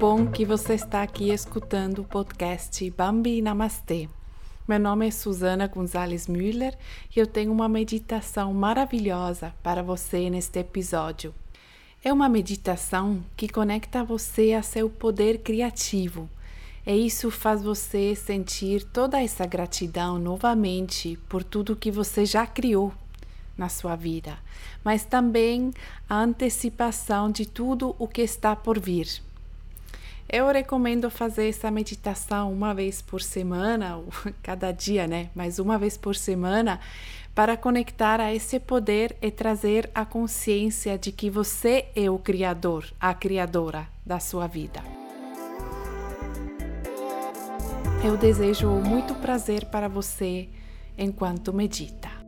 Bom que você está aqui escutando o podcast Bambi Namastê. Meu nome é Susana Gonzalez Müller e eu tenho uma meditação maravilhosa para você neste episódio. É uma meditação que conecta você a seu poder criativo. E isso faz você sentir toda essa gratidão novamente por tudo que você já criou na sua vida, mas também a antecipação de tudo o que está por vir. Eu recomendo fazer essa meditação uma vez por semana, ou cada dia, né? Mas uma vez por semana, para conectar a esse poder e trazer a consciência de que você é o criador, a criadora da sua vida. Eu desejo muito prazer para você enquanto medita.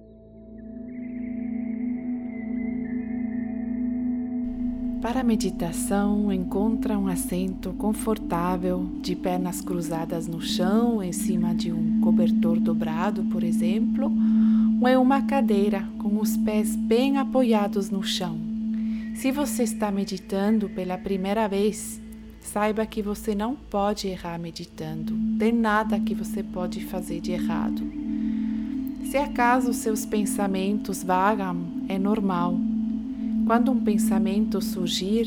Para a meditação, encontra um assento confortável, de pernas cruzadas no chão, em cima de um cobertor dobrado, por exemplo, ou em uma cadeira com os pés bem apoiados no chão. Se você está meditando pela primeira vez, saiba que você não pode errar meditando. Tem nada que você pode fazer de errado. Se acaso seus pensamentos vagam, é normal quando um pensamento surgir,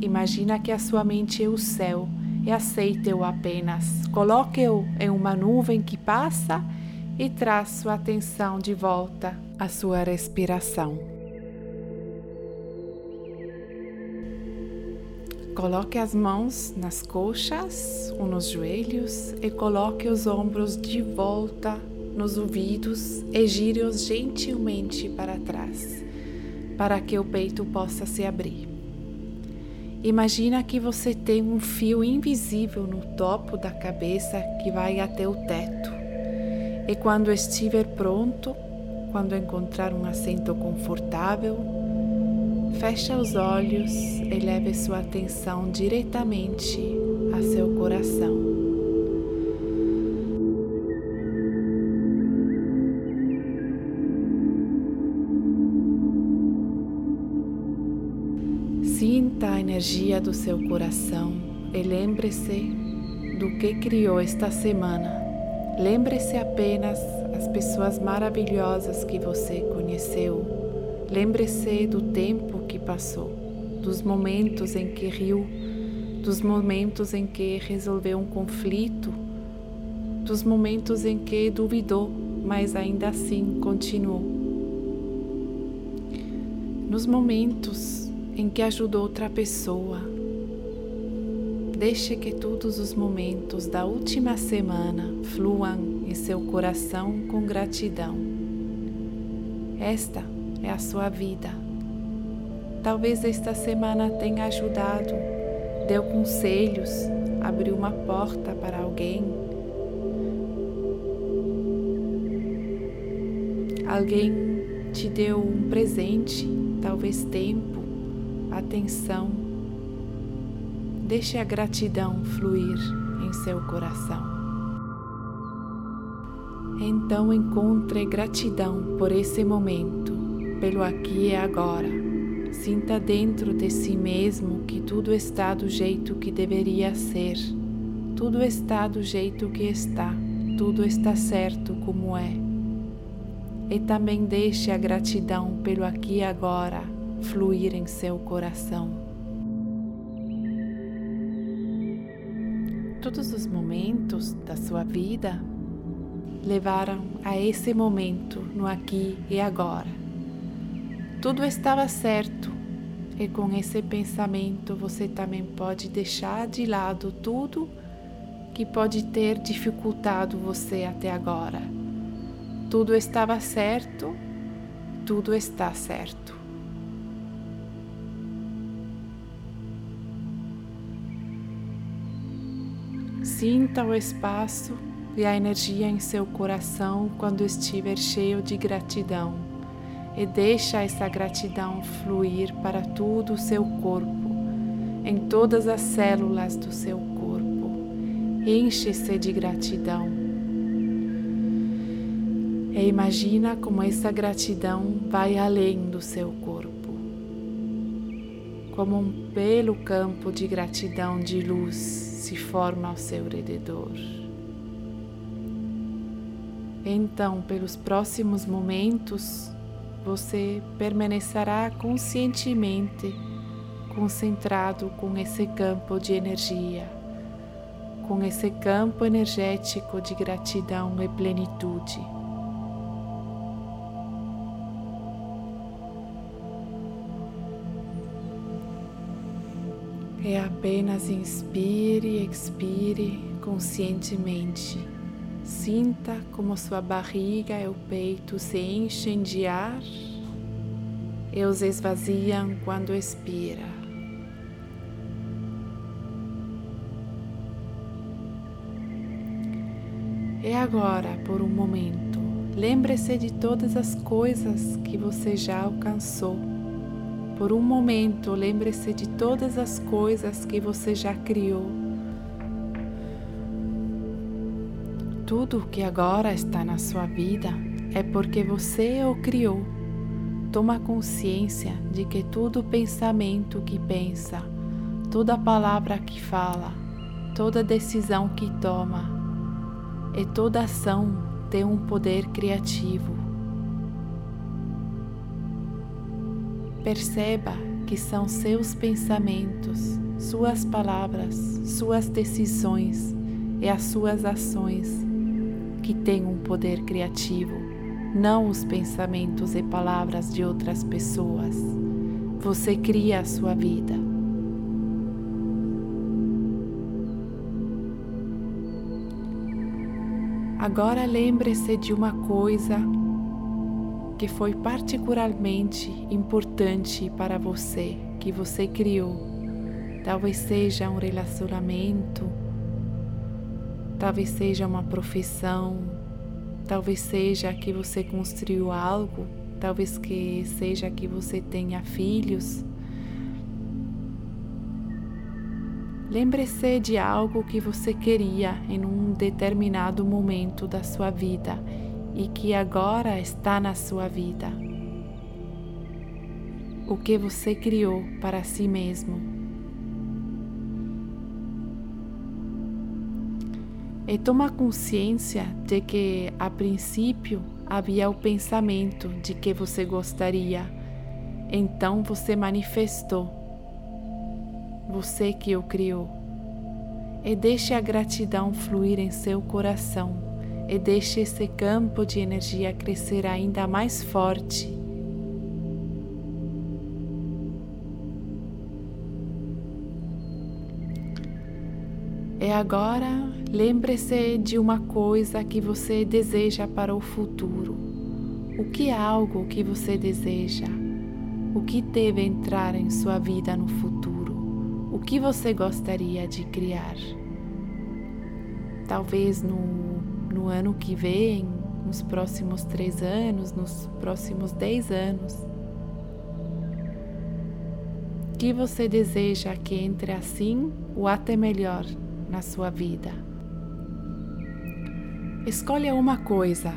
imagina que a sua mente é o céu e aceite-o apenas. Coloque-o em uma nuvem que passa e traz sua atenção de volta à sua respiração. Coloque as mãos nas coxas ou nos joelhos e coloque os ombros de volta nos ouvidos e gire-os gentilmente para trás para que o peito possa se abrir. Imagina que você tem um fio invisível no topo da cabeça que vai até o teto. E quando estiver pronto, quando encontrar um assento confortável, feche os olhos e leve sua atenção diretamente a seu coração. Energia do seu coração e lembre-se do que criou esta semana. Lembre-se apenas as pessoas maravilhosas que você conheceu. Lembre-se do tempo que passou, dos momentos em que riu, dos momentos em que resolveu um conflito, dos momentos em que duvidou, mas ainda assim continuou. Nos momentos em que ajudou outra pessoa. Deixe que todos os momentos da última semana fluam em seu coração com gratidão. Esta é a sua vida. Talvez esta semana tenha ajudado, deu conselhos, abriu uma porta para alguém. Alguém te deu um presente, talvez tempo atenção, deixe a gratidão fluir em seu coração. Então encontre gratidão por esse momento, pelo aqui e agora. Sinta dentro de si mesmo que tudo está do jeito que deveria ser, tudo está do jeito que está, tudo está certo como é. E também deixe a gratidão pelo aqui e agora fluir em seu coração. Todos os momentos da sua vida levaram a esse momento no aqui e agora. Tudo estava certo e com esse pensamento você também pode deixar de lado tudo que pode ter dificultado você até agora. Tudo estava certo, tudo está certo. Sinta o espaço e a energia em seu coração quando estiver cheio de gratidão e deixa essa gratidão fluir para todo o seu corpo, em todas as células do seu corpo. Enche-se de gratidão. E imagina como essa gratidão vai além do seu corpo. Como um belo campo de gratidão de luz se forma ao seu redor. Então, pelos próximos momentos, você permanecerá conscientemente concentrado com esse campo de energia, com esse campo energético de gratidão e plenitude. É apenas inspire e expire conscientemente. Sinta como sua barriga e o peito se enchem de ar e os esvaziam quando expira. E agora, por um momento, lembre-se de todas as coisas que você já alcançou. Por um momento, lembre-se de todas as coisas que você já criou Tudo que agora está na sua vida é porque você o criou. Toma consciência de que todo pensamento que pensa, toda palavra que fala, toda decisão que toma e toda ação tem um poder criativo. Perceba que são seus pensamentos, suas palavras, suas decisões e as suas ações que tem um poder criativo, não os pensamentos e palavras de outras pessoas. Você cria a sua vida. Agora lembre-se de uma coisa que foi particularmente importante para você, que você criou. Talvez seja um relacionamento, Talvez seja uma profissão, talvez seja que você construiu algo, talvez que seja que você tenha filhos. Lembre-se de algo que você queria em um determinado momento da sua vida e que agora está na sua vida. O que você criou para si mesmo. e toma consciência de que a princípio havia o pensamento de que você gostaria, então você manifestou, você que o criou. E deixe a gratidão fluir em seu coração e deixe esse campo de energia crescer ainda mais forte. E agora Lembre-se de uma coisa que você deseja para o futuro. O que é algo que você deseja? O que deve entrar em sua vida no futuro? O que você gostaria de criar? Talvez no, no ano que vem, nos próximos três anos, nos próximos dez anos. O que você deseja que entre assim ou até melhor na sua vida? Escolha uma coisa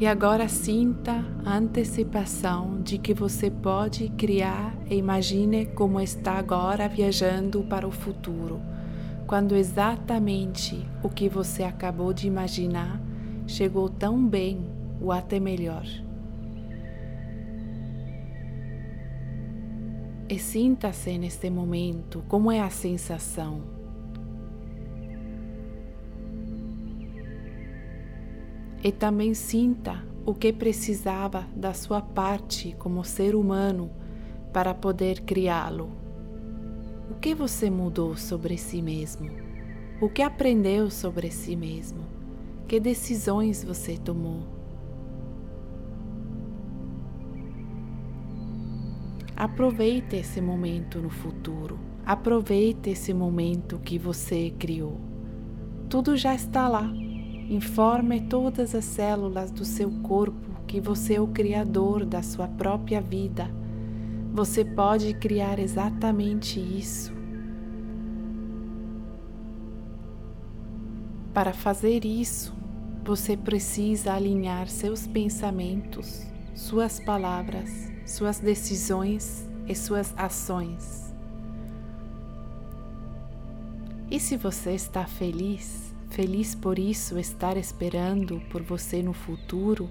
e agora sinta a antecipação de que você pode criar e imagine como está agora viajando para o futuro, quando exatamente o que você acabou de imaginar chegou tão bem ou até melhor. E sinta-se neste momento como é a sensação. e também sinta o que precisava da sua parte como ser humano para poder criá-lo. O que você mudou sobre si mesmo? O que aprendeu sobre si mesmo? Que decisões você tomou? Aproveite esse momento no futuro. Aproveite esse momento que você criou. Tudo já está lá Informe todas as células do seu corpo que você é o criador da sua própria vida. Você pode criar exatamente isso. Para fazer isso, você precisa alinhar seus pensamentos, suas palavras, suas decisões e suas ações. E se você está feliz, feliz por isso estar esperando por você no futuro,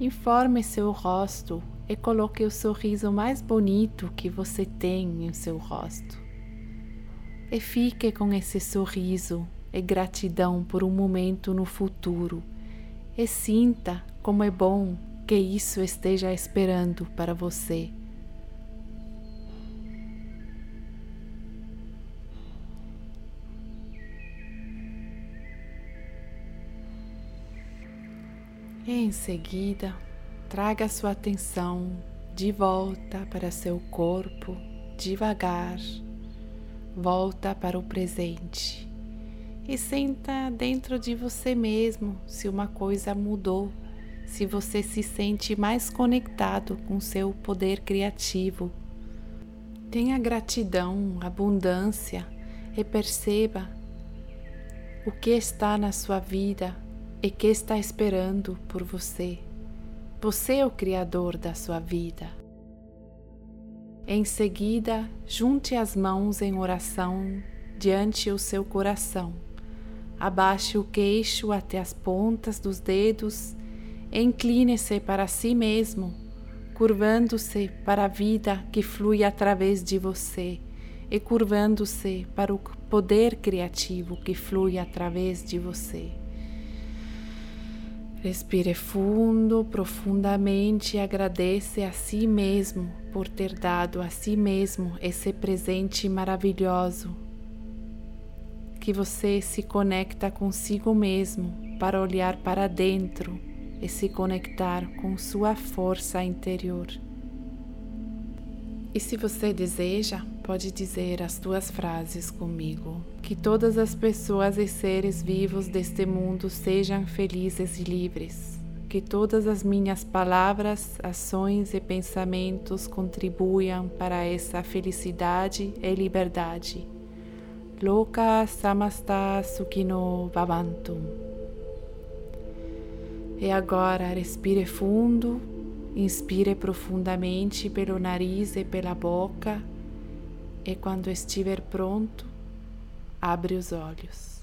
informe seu rosto e coloque o sorriso mais bonito que você tem em seu rosto. E fique com esse sorriso e gratidão por um momento no futuro e sinta como é bom que isso esteja esperando para você. E em seguida, traga sua atenção de volta para seu corpo, devagar, volta para o presente e senta dentro de você mesmo se uma coisa mudou, se você se sente mais conectado com seu poder criativo. Tenha gratidão, abundância e perceba o que está na sua vida e que está esperando por você. Você é o Criador da sua vida. Em seguida, junte as mãos em oração diante o seu coração Abaixe o queixo até as pontas dos dedos, incline-se para si mesmo, curvando-se para a vida que flui através de você e curvando-se para o poder criativo que flui através de você. Respire fundo, profundamente e agradece a si mesmo por ter dado a si mesmo esse presente maravilhoso que você se conecta consigo mesmo para olhar para dentro e se conectar com sua força interior. E se você deseja, pode dizer as duas frases comigo. Que todas as pessoas e seres vivos deste mundo sejam felizes e livres. Que todas as minhas palavras, ações e pensamentos contribuam para essa felicidade e liberdade Loka Samasta Sukhino Bhavantum. E agora respire fundo, inspire profundamente pelo nariz e pela boca e quando estiver pronto, abre os olhos.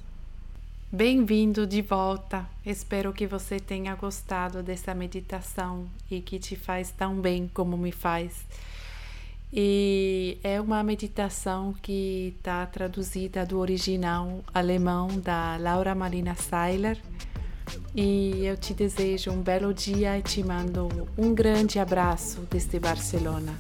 Bem-vindo de volta. Espero que você tenha gostado dessa meditação e que te faz tão bem como me faz. E é uma meditação que está traduzida do original alemão da Laura Marina Seiler. E eu te desejo um belo dia e te mando um grande abraço desde Barcelona.